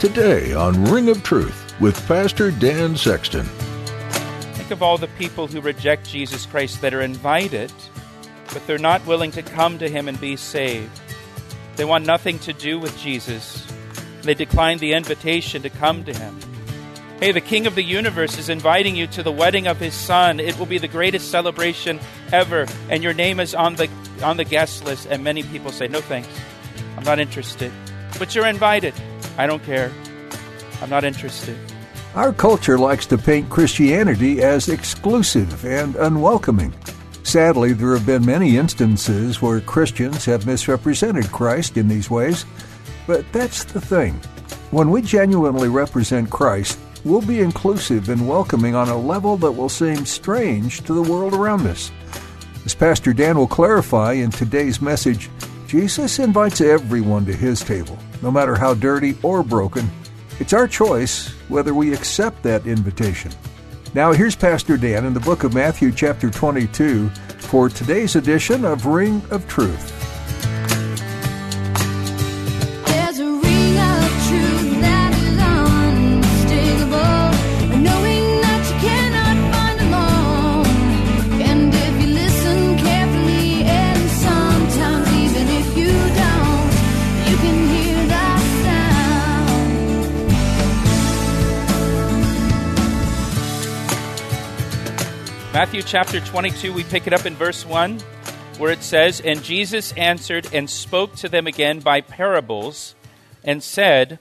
Today on Ring of Truth with Pastor Dan Sexton. Think of all the people who reject Jesus Christ that are invited, but they're not willing to come to Him and be saved. They want nothing to do with Jesus. They decline the invitation to come to Him. Hey, the King of the universe is inviting you to the wedding of His Son. It will be the greatest celebration ever, and your name is on the on the guest list. And many people say, "No thanks, I'm not interested." But you're invited. I don't care. I'm not interested. Our culture likes to paint Christianity as exclusive and unwelcoming. Sadly, there have been many instances where Christians have misrepresented Christ in these ways. But that's the thing. When we genuinely represent Christ, we'll be inclusive and welcoming on a level that will seem strange to the world around us. As Pastor Dan will clarify in today's message, Jesus invites everyone to his table, no matter how dirty or broken. It's our choice whether we accept that invitation. Now, here's Pastor Dan in the book of Matthew, chapter 22, for today's edition of Ring of Truth. Matthew chapter 22, we pick it up in verse 1, where it says, And Jesus answered and spoke to them again by parables, and said,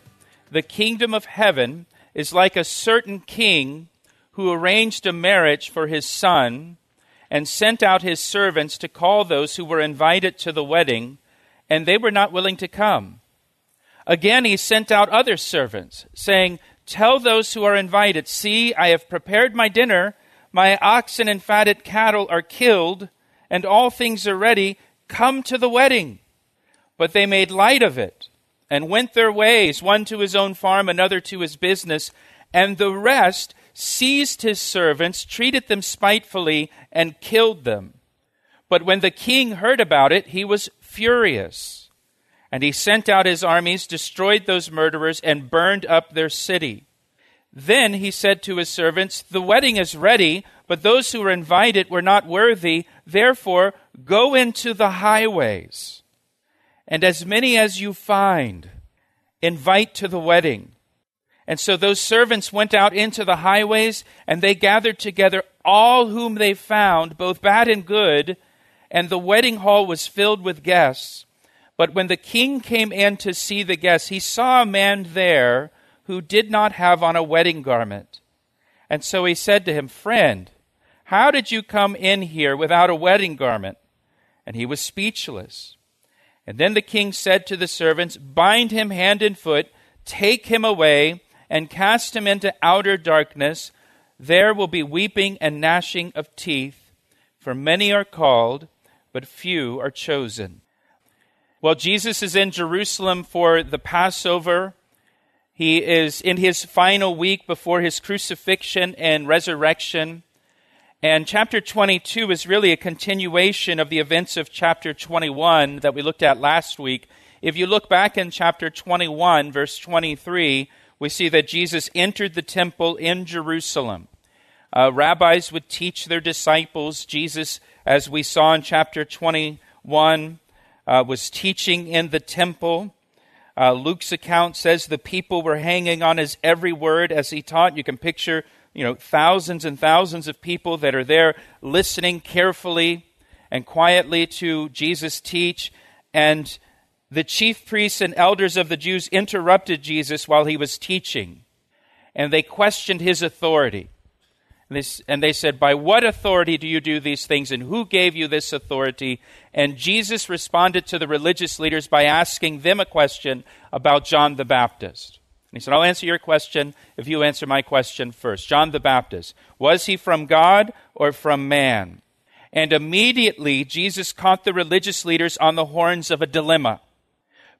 The kingdom of heaven is like a certain king who arranged a marriage for his son, and sent out his servants to call those who were invited to the wedding, and they were not willing to come. Again, he sent out other servants, saying, Tell those who are invited, See, I have prepared my dinner my oxen and fatted cattle are killed, and all things are ready. Come to the wedding. But they made light of it, and went their ways, one to his own farm, another to his business, and the rest seized his servants, treated them spitefully, and killed them. But when the king heard about it, he was furious. And he sent out his armies, destroyed those murderers, and burned up their city. Then he said to his servants, The wedding is ready, but those who were invited were not worthy. Therefore, go into the highways, and as many as you find, invite to the wedding. And so those servants went out into the highways, and they gathered together all whom they found, both bad and good, and the wedding hall was filled with guests. But when the king came in to see the guests, he saw a man there who did not have on a wedding garment. And so he said to him, Friend, how did you come in here without a wedding garment? And he was speechless. And then the king said to the servants, Bind him hand and foot, take him away, and cast him into outer darkness. There will be weeping and gnashing of teeth, for many are called, but few are chosen. Well, Jesus is in Jerusalem for the Passover he is in his final week before his crucifixion and resurrection. And chapter 22 is really a continuation of the events of chapter 21 that we looked at last week. If you look back in chapter 21, verse 23, we see that Jesus entered the temple in Jerusalem. Uh, rabbis would teach their disciples. Jesus, as we saw in chapter 21, uh, was teaching in the temple. Uh, Luke's account says the people were hanging on his every word as he taught. You can picture, you know, thousands and thousands of people that are there listening carefully and quietly to Jesus teach. And the chief priests and elders of the Jews interrupted Jesus while he was teaching, and they questioned his authority. And they, and they said, By what authority do you do these things, and who gave you this authority? And Jesus responded to the religious leaders by asking them a question about John the Baptist. And he said, I'll answer your question if you answer my question first. John the Baptist, was he from God or from man? And immediately Jesus caught the religious leaders on the horns of a dilemma.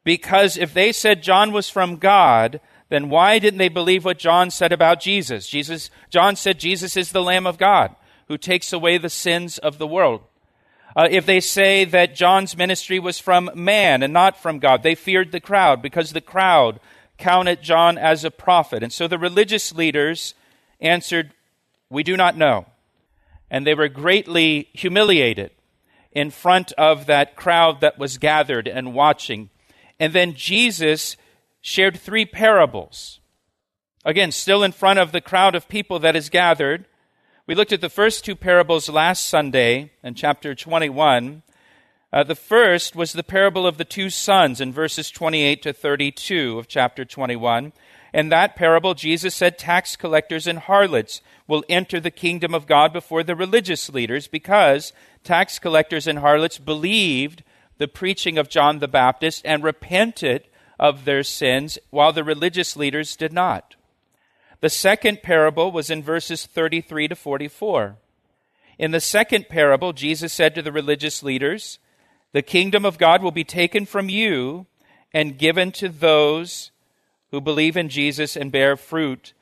Because if they said John was from God, then why didn't they believe what John said about Jesus? Jesus John said Jesus is the Lamb of God who takes away the sins of the world. Uh, if they say that John's ministry was from man and not from God, they feared the crowd because the crowd counted John as a prophet. And so the religious leaders answered, We do not know. And they were greatly humiliated in front of that crowd that was gathered and watching. And then Jesus shared three parables. Again, still in front of the crowd of people that is gathered. We looked at the first two parables last Sunday in chapter 21. Uh, the first was the parable of the two sons in verses 28 to 32 of chapter 21. In that parable, Jesus said tax collectors and harlots will enter the kingdom of God before the religious leaders because tax collectors and harlots believed the preaching of John the Baptist and repented of their sins, while the religious leaders did not. The second parable was in verses 33 to 44. In the second parable, Jesus said to the religious leaders, The kingdom of God will be taken from you and given to those who believe in Jesus and bear fruit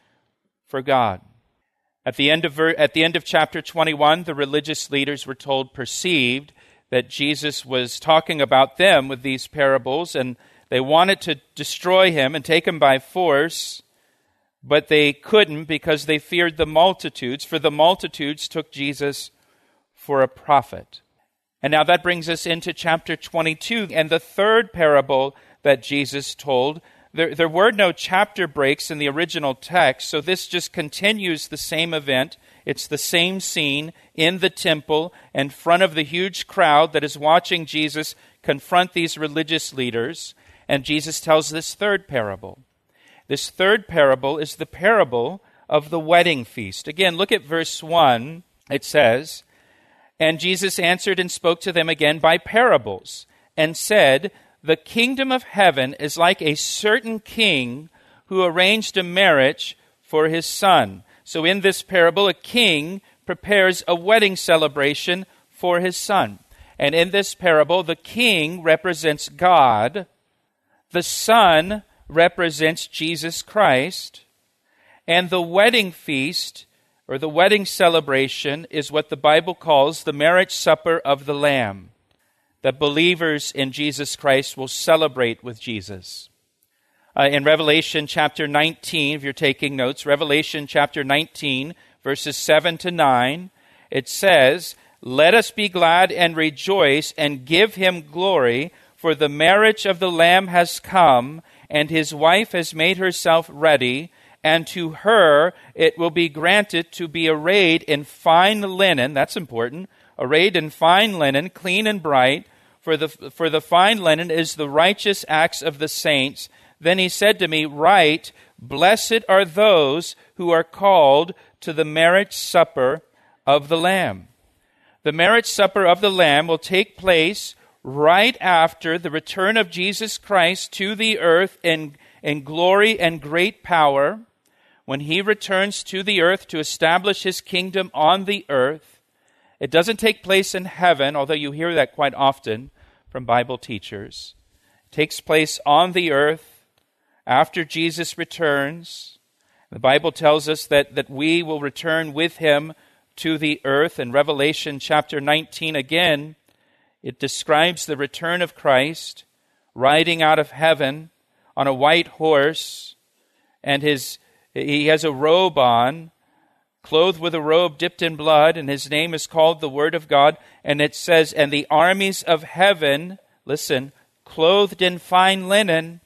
for God. At the end of, at the end of chapter 21, the religious leaders were told, perceived that Jesus was talking about them with these parables, and they wanted to destroy him and take him by force, but they couldn't because they feared the multitudes, for the multitudes took Jesus for a prophet. And now that brings us into chapter 22 and the third parable that Jesus told. There, there were no chapter breaks in the original text, so this just continues the same event. It's the same scene in the temple in front of the huge crowd that is watching Jesus confront these religious leaders. And Jesus tells this third parable. This third parable is the parable of the wedding feast. Again, look at verse 1. It says, And Jesus answered and spoke to them again by parables, and said, The kingdom of heaven is like a certain king who arranged a marriage for his son. So in this parable, a king prepares a wedding celebration for his son. And in this parable, the king represents God the son represents Jesus Christ, and the wedding feast or the wedding celebration is what the Bible calls the marriage supper of the Lamb, that believers in Jesus Christ will celebrate with Jesus. Uh, in Revelation chapter 19, if you're taking notes, Revelation chapter 19, verses 7 to 9, it says, Let us be glad and rejoice and give him glory for the marriage of the Lamb has come, and his wife has made herself ready, and to her it will be granted to be arrayed in fine linen. That's important. Arrayed in fine linen, clean and bright. For the, for the fine linen is the righteous acts of the saints. Then he said to me, Write, Blessed are those who are called to the marriage supper of the Lamb. The marriage supper of the Lamb will take place right after the return of Jesus Christ to the earth in, in glory and great power, when he returns to the earth to establish his kingdom on the earth. It doesn't take place in heaven, although you hear that quite often from Bible teachers. It takes place on the earth after Jesus returns. The Bible tells us that, that we will return with him to the earth. In Revelation chapter 19, again, it describes the return of Christ riding out of heaven on a white horse, and his, he has a robe on, clothed with a robe dipped in blood, and his name is called the Word of God. And it says, And the armies of heaven, listen, clothed in fine linen,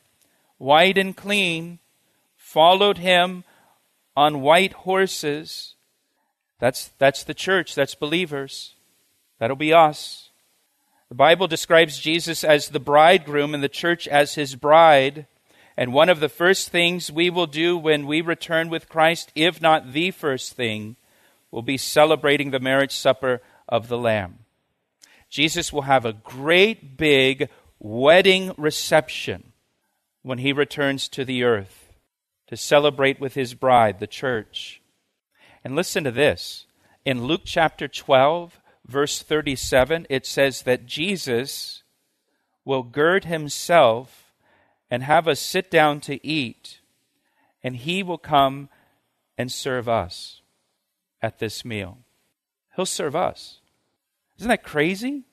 white and clean, followed him on white horses. That's, that's the church, that's believers. That'll be us. The Bible describes Jesus as the bridegroom and the church as his bride. And one of the first things we will do when we return with Christ, if not the first thing, will be celebrating the marriage supper of the Lamb. Jesus will have a great big wedding reception when he returns to the earth to celebrate with his bride, the church. And listen to this. In Luke chapter 12, verse 37, it says that Jesus will gird himself and have us sit down to eat, and he will come and serve us at this meal. He'll serve us. Isn't that crazy?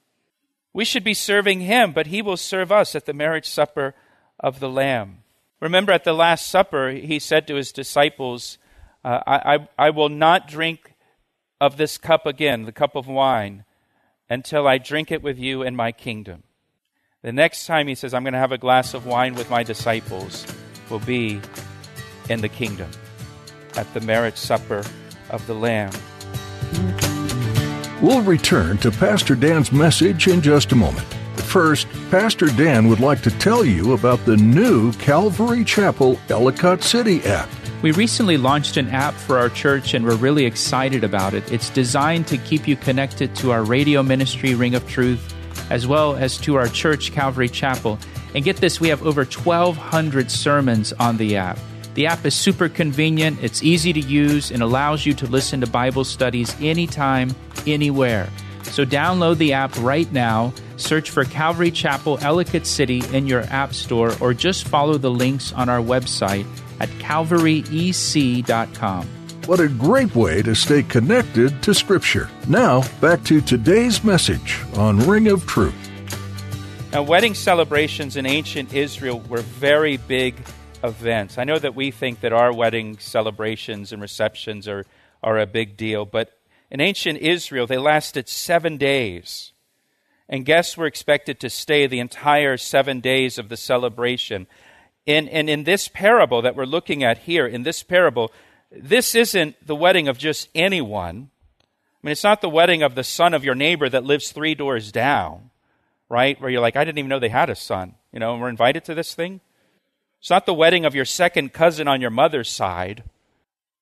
We should be serving him, but he will serve us at the marriage supper of the Lamb. Remember at the Last Supper, he said to his disciples, uh, I, I, I will not drink of this cup again, the cup of wine, until I drink it with you in my kingdom. The next time he says, I'm going to have a glass of wine with my disciples, will be in the kingdom, at the marriage supper of the Lamb. We'll return to Pastor Dan's message in just a moment. First, Pastor Dan would like to tell you about the new Calvary Chapel Ellicott City app. We recently launched an app for our church and we're really excited about it. It's designed to keep you connected to our radio ministry, Ring of Truth, as well as to our church, Calvary Chapel. And get this, we have over 1,200 sermons on the app. The app is super convenient, it's easy to use, and allows you to listen to Bible studies anytime, anywhere. So download the app right now, search for Calvary Chapel Ellicott City in your app store, or just follow the links on our website at calvaryec.com. What a great way to stay connected to Scripture. Now, back to today's message on Ring of Truth. Now, wedding celebrations in ancient Israel were very big events. I know that we think that our wedding celebrations and receptions are, are a big deal, but in ancient Israel, they lasted seven days. And guests were expected to stay the entire seven days of the celebration. And, and in this parable that we're looking at here, in this parable, this isn't the wedding of just anyone. I mean, it's not the wedding of the son of your neighbor that lives three doors down, right? Where you're like, I didn't even know they had a son, you know, and we're invited to this thing. It's not the wedding of your second cousin on your mother's side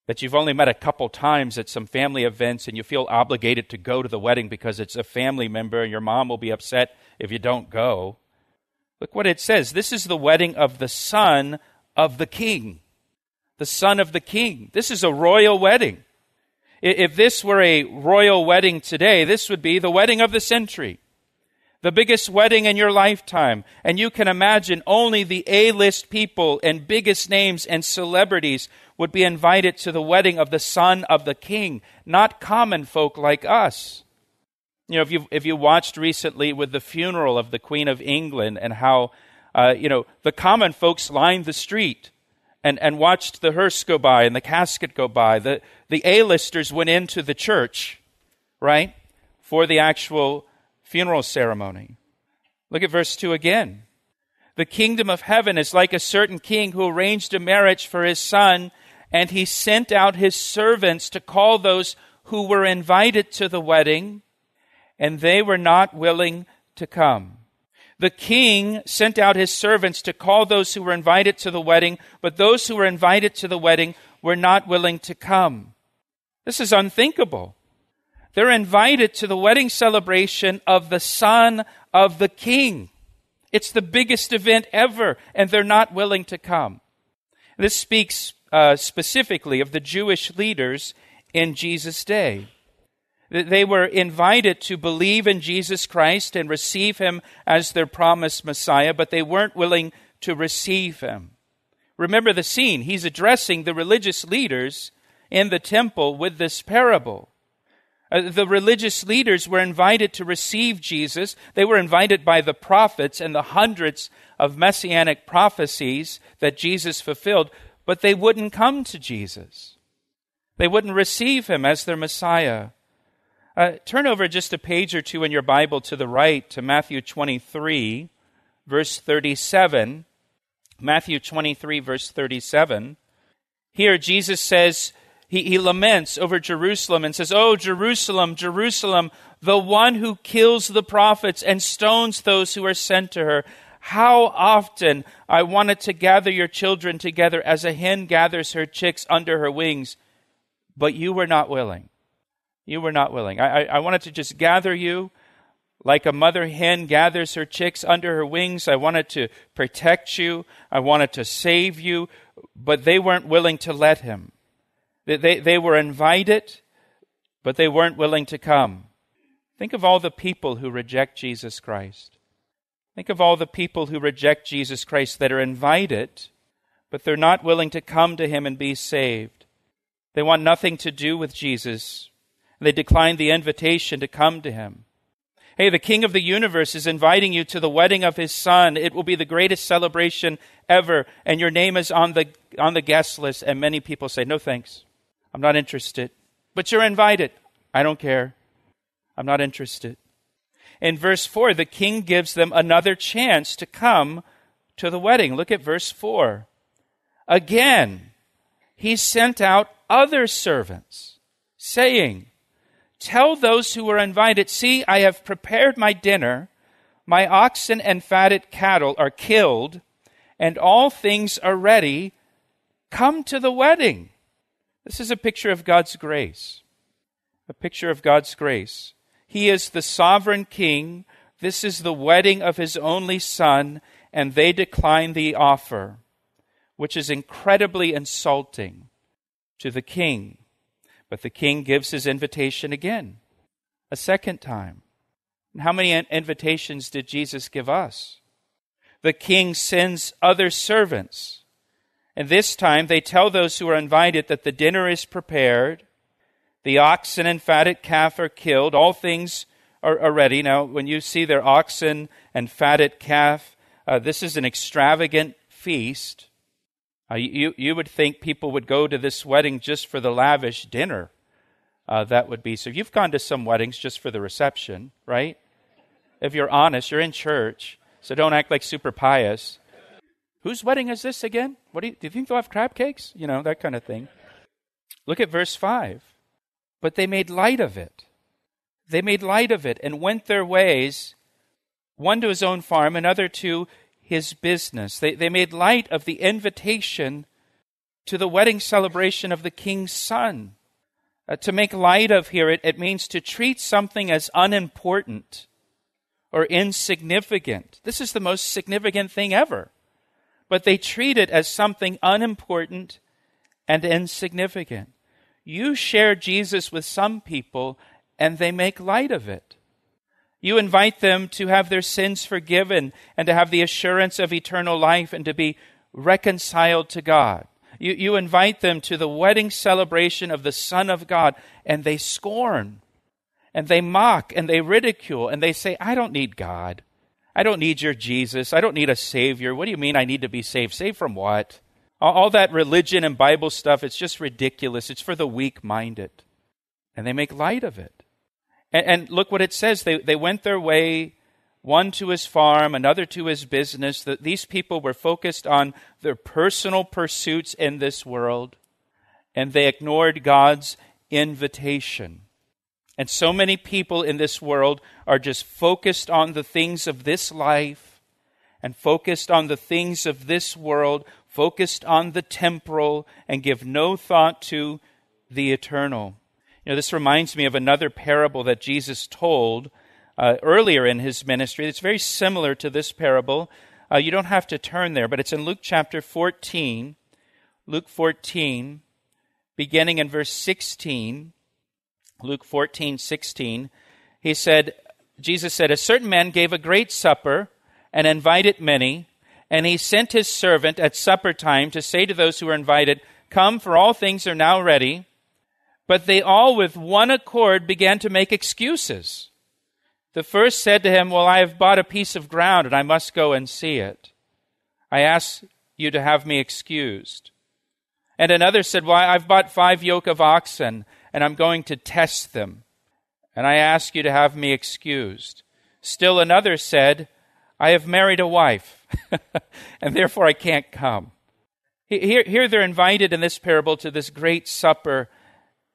that you've only met a couple times at some family events and you feel obligated to go to the wedding because it's a family member and your mom will be upset if you don't go. Look what it says. This is the wedding of the son of the king. The son of the king. This is a royal wedding. If this were a royal wedding today, this would be the wedding of the century the biggest wedding in your lifetime. And you can imagine only the A list people and biggest names and celebrities would be invited to the wedding of the son of the king, not common folk like us. You know, if you if you watched recently with the funeral of the Queen of England and how, uh, you know, the common folks lined the street and, and watched the hearse go by and the casket go by, the, the A-listers went into the church, right, for the actual funeral ceremony. Look at verse 2 again. The kingdom of heaven is like a certain king who arranged a marriage for his son, and he sent out his servants to call those who were invited to the wedding, and they were not willing to come. The king sent out his servants to call those who were invited to the wedding, but those who were invited to the wedding were not willing to come. This is unthinkable. They're invited to the wedding celebration of the son of the king. It's the biggest event ever, and they're not willing to come. This speaks uh, specifically of the Jewish leaders in Jesus' day. They were invited to believe in Jesus Christ and receive him as their promised Messiah, but they weren't willing to receive him. Remember the scene. He's addressing the religious leaders in the temple with this parable. Uh, the religious leaders were invited to receive Jesus. They were invited by the prophets and the hundreds of messianic prophecies that Jesus fulfilled, but they wouldn't come to Jesus. They wouldn't receive him as their Messiah. Uh, turn over just a page or two in your Bible to the right to Matthew 23, verse 37. Matthew 23, verse 37. Here, Jesus says, he, he laments over Jerusalem and says, Oh, Jerusalem, Jerusalem, the one who kills the prophets and stones those who are sent to her. How often I wanted to gather your children together as a hen gathers her chicks under her wings, but you were not willing. You were not willing. I, I, I wanted to just gather you like a mother hen gathers her chicks under her wings. I wanted to protect you. I wanted to save you. But they weren't willing to let him. They, they, they were invited, but they weren't willing to come. Think of all the people who reject Jesus Christ. Think of all the people who reject Jesus Christ that are invited, but they're not willing to come to him and be saved. They want nothing to do with Jesus. They declined the invitation to come to him. Hey, the King of the universe is inviting you to the wedding of his son. It will be the greatest celebration ever, and your name is on the, on the guest list. And many people say, No thanks. I'm not interested. But you're invited. I don't care. I'm not interested. In verse 4, the king gives them another chance to come to the wedding. Look at verse 4. Again, he sent out other servants, saying, Tell those who are invited, see, I have prepared my dinner. My oxen and fatted cattle are killed, and all things are ready. Come to the wedding. This is a picture of God's grace. A picture of God's grace. He is the sovereign king. This is the wedding of his only son, and they decline the offer, which is incredibly insulting to the king. But the king gives his invitation again, a second time. And how many invitations did Jesus give us? The king sends other servants. And this time they tell those who are invited that the dinner is prepared, the oxen and fatted calf are killed, all things are, are ready. Now, when you see their oxen and fatted calf, uh, this is an extravagant feast. Uh, you, you would think people would go to this wedding just for the lavish dinner. Uh, that would be. So you've gone to some weddings just for the reception, right? If you're honest, you're in church, so don't act like super pious. Whose wedding is this again? What do you, do you think they'll have crab cakes? You know, that kind of thing. Look at verse 5. But they made light of it. They made light of it and went their ways, one to his own farm, another to his business. They, they made light of the invitation to the wedding celebration of the king's son. Uh, to make light of here, it, it means to treat something as unimportant or insignificant. This is the most significant thing ever. But they treat it as something unimportant and insignificant. You share Jesus with some people, and they make light of it. You invite them to have their sins forgiven and to have the assurance of eternal life and to be reconciled to God. You, you invite them to the wedding celebration of the Son of God, and they scorn, and they mock, and they ridicule, and they say, I don't need God. I don't need your Jesus. I don't need a Savior. What do you mean I need to be saved? Saved from what? All, all that religion and Bible stuff, it's just ridiculous. It's for the weak minded. And they make light of it. And, and look what it says. They, they went their way, one to his farm, another to his business. That these people were focused on their personal pursuits in this world, and they ignored God's invitation. And so many people in this world are just focused on the things of this life and focused on the things of this world, focused on the temporal, and give no thought to the eternal. You know, this reminds me of another parable that Jesus told uh, earlier in his ministry. It's very similar to this parable. Uh, you don't have to turn there, but it's in Luke chapter 14. Luke 14, beginning in verse 16. Luke 14, 16. He said, Jesus said, A certain man gave a great supper and invited many, and he sent his servant at supper time to say to those who were invited, Come, for all things are now ready. But they all with one accord began to make excuses. The first said to him, Well, I have bought a piece of ground and I must go and see it. I ask you to have me excused. And another said, Well, I've bought five yoke of oxen and I'm going to test them. And I ask you to have me excused. Still another said, I have married a wife, and therefore I can't come. Here, here they're invited in this parable to this great supper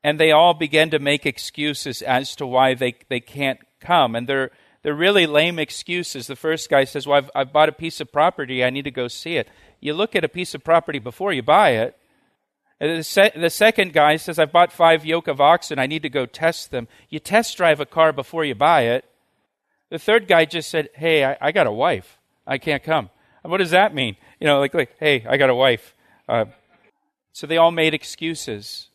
and they all begin to make excuses as to why they, they can't come. And they're, they're really lame excuses. The first guy says, Well, I've, I've bought a piece of property, I need to go see it. You look at a piece of property before you buy it, The, se- the second guy says, I've bought five yoke of oxen. I need to go test them. You test drive a car before you buy it. The third guy just said, Hey, I, I got a wife. I can't come. what does that mean? You know, like, like hey, I got a wife. Uh, so they all made excuses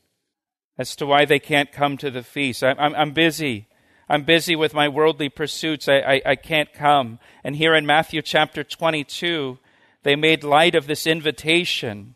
as to why they can't come to the feast. I, I'm, I'm busy. I'm busy with my worldly pursuits. I, I, I can't come. And here in Matthew chapter 22, they made light of this invitation.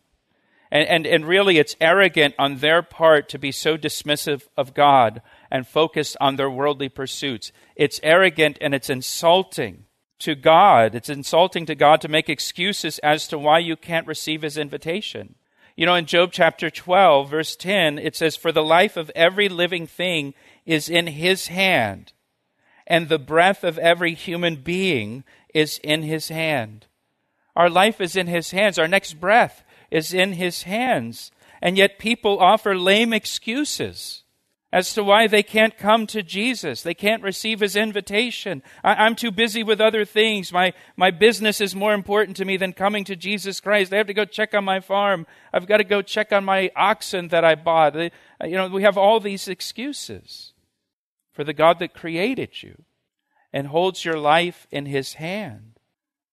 And, and, and really, it's arrogant on their part to be so dismissive of God and focused on their worldly pursuits. It's arrogant and it's insulting to God. It's insulting to God to make excuses as to why you can't receive his invitation. You know, in Job chapter 12, verse 10, it says, For the life of every living thing is in his hand, and the breath of every human being is in his hand. Our life is in his hands. Our next breath is in his hands. And yet people offer lame excuses as to why they can't come to Jesus. They can't receive his invitation. I, am too busy with other things. My, my business is more important to me than coming to Jesus Christ. I have to go check on my farm. I've got to go check on my oxen that I bought. They, you know, we have all these excuses for the God that created you and holds your life in his hand.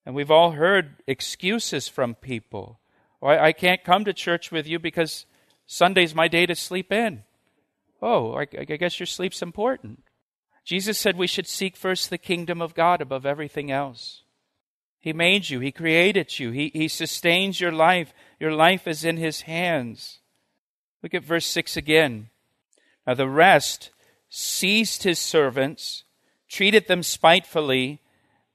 And we've all heard excuses from people. Oh, I, I can't come to church with you because Sunday's my day to sleep in. Oh, I, I guess your sleep's important. Jesus said we should seek first the kingdom of God above everything else. He made you, He created you, He, he sustains your life. Your life is in His hands. Look at verse 6 again. Now the rest seized His servants, treated them spitefully,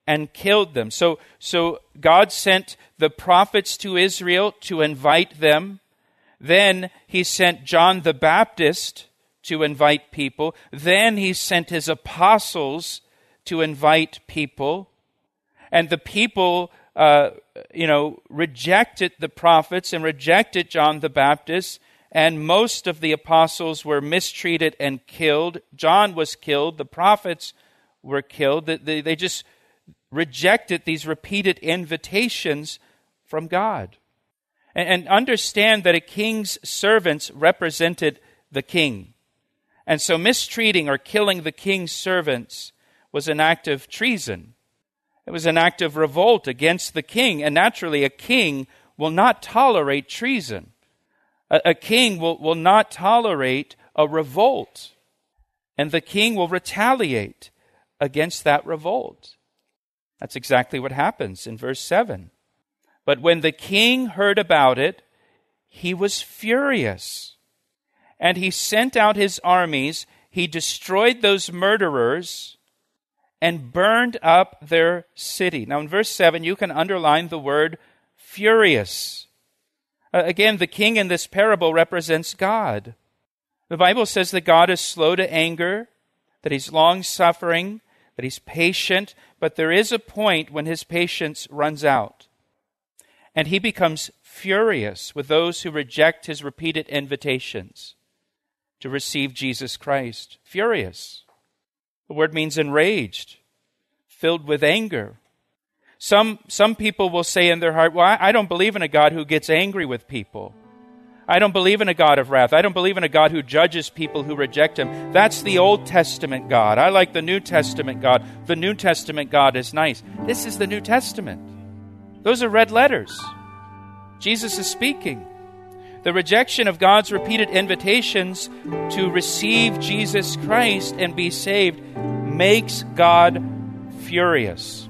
and killed them. So, so God sent the prophets to Israel to invite them. Then He sent John the Baptist to invite people. Then he sent his apostles to invite people. And the people, uh, you know, rejected the prophets and rejected John the Baptist. And most of the apostles were mistreated and killed. John was killed. The prophets were killed. They, they just rejected these repeated invitations from God. And, and understand that a king's servants represented the king. And so mistreating or killing the king's servants was an act of treason. It was an act of revolt against the king. And naturally, a king will not tolerate treason. A, a king will, will not tolerate a revolt. And the king will retaliate against that revolt. That's exactly what happens in verse 7. But when the king heard about it, he was furious and he sent out his armies. He destroyed those murderers and burned up their city. Now, in verse 7, you can underline the word furious. Uh, again, the king in this parable represents God. The Bible says that God is slow to anger, that he's long suffering, that he's patient, but there is a point when his patience runs out. And he becomes furious with those who reject his repeated invitations to receive Jesus Christ. Furious. The word means enraged, filled with anger. Some, some people will say in their heart, Well, I, I don't believe in a God who gets angry with people. I don't believe in a God of wrath. I don't believe in a God who judges people who reject him. That's the Old Testament God. I like the New Testament God. The New Testament God is nice. This is the New Testament. Those are red letters. Jesus is speaking. The rejection of God's repeated invitations to receive Jesus Christ and be saved makes God furious.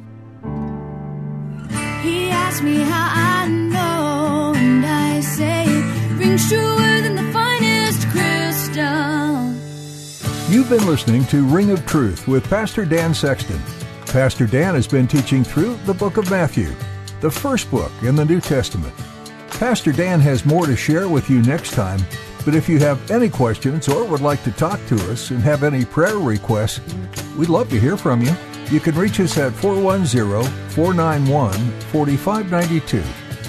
He asked me how I know, and I say it rings truer than the finest crystal. You've been listening to Ring of Truth with Pastor Dan Sexton. Pastor Dan has been teaching through the book of Matthew, the first book in the New Testament. Pastor Dan has more to share with you next time, but if you have any questions or would like to talk to us and have any prayer requests, we'd love to hear from you. You can reach us at 410 491 4592.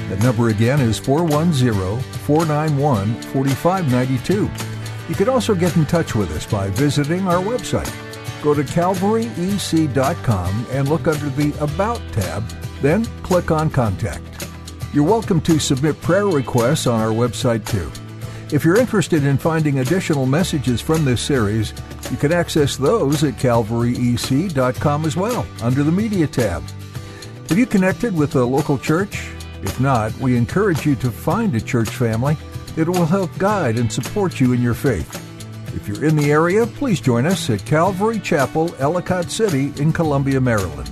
The number again is 410 491 4592. You can also get in touch with us by visiting our website. Go to calvaryec.com and look under the About tab, then click on Contact. You're welcome to submit prayer requests on our website too. If you're interested in finding additional messages from this series, you can access those at calvaryec.com as well, under the Media tab. Have you connected with a local church? If not, we encourage you to find a church family that will help guide and support you in your faith. If you're in the area, please join us at Calvary Chapel, Ellicott City in Columbia, Maryland.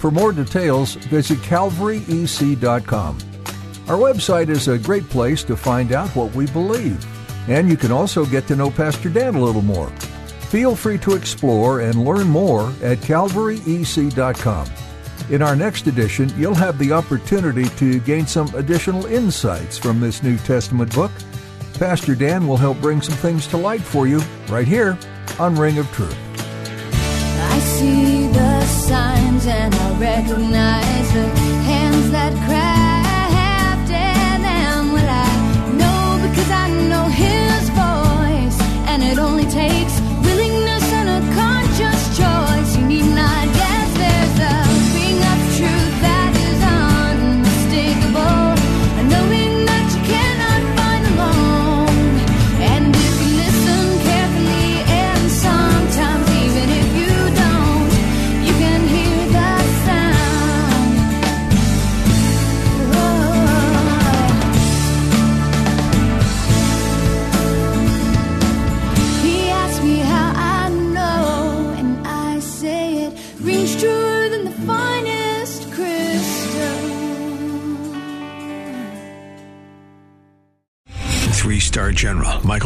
For more details, visit calvaryec.com. Our website is a great place to find out what we believe, and you can also get to know Pastor Dan a little more. Feel free to explore and learn more at calvaryec.com. In our next edition, you'll have the opportunity to gain some additional insights from this New Testament book. Pastor Dan will help bring some things to light for you right here on Ring of Truth. I see the signs and I recognize the hands that